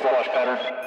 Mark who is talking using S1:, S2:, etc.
S1: flush pattern.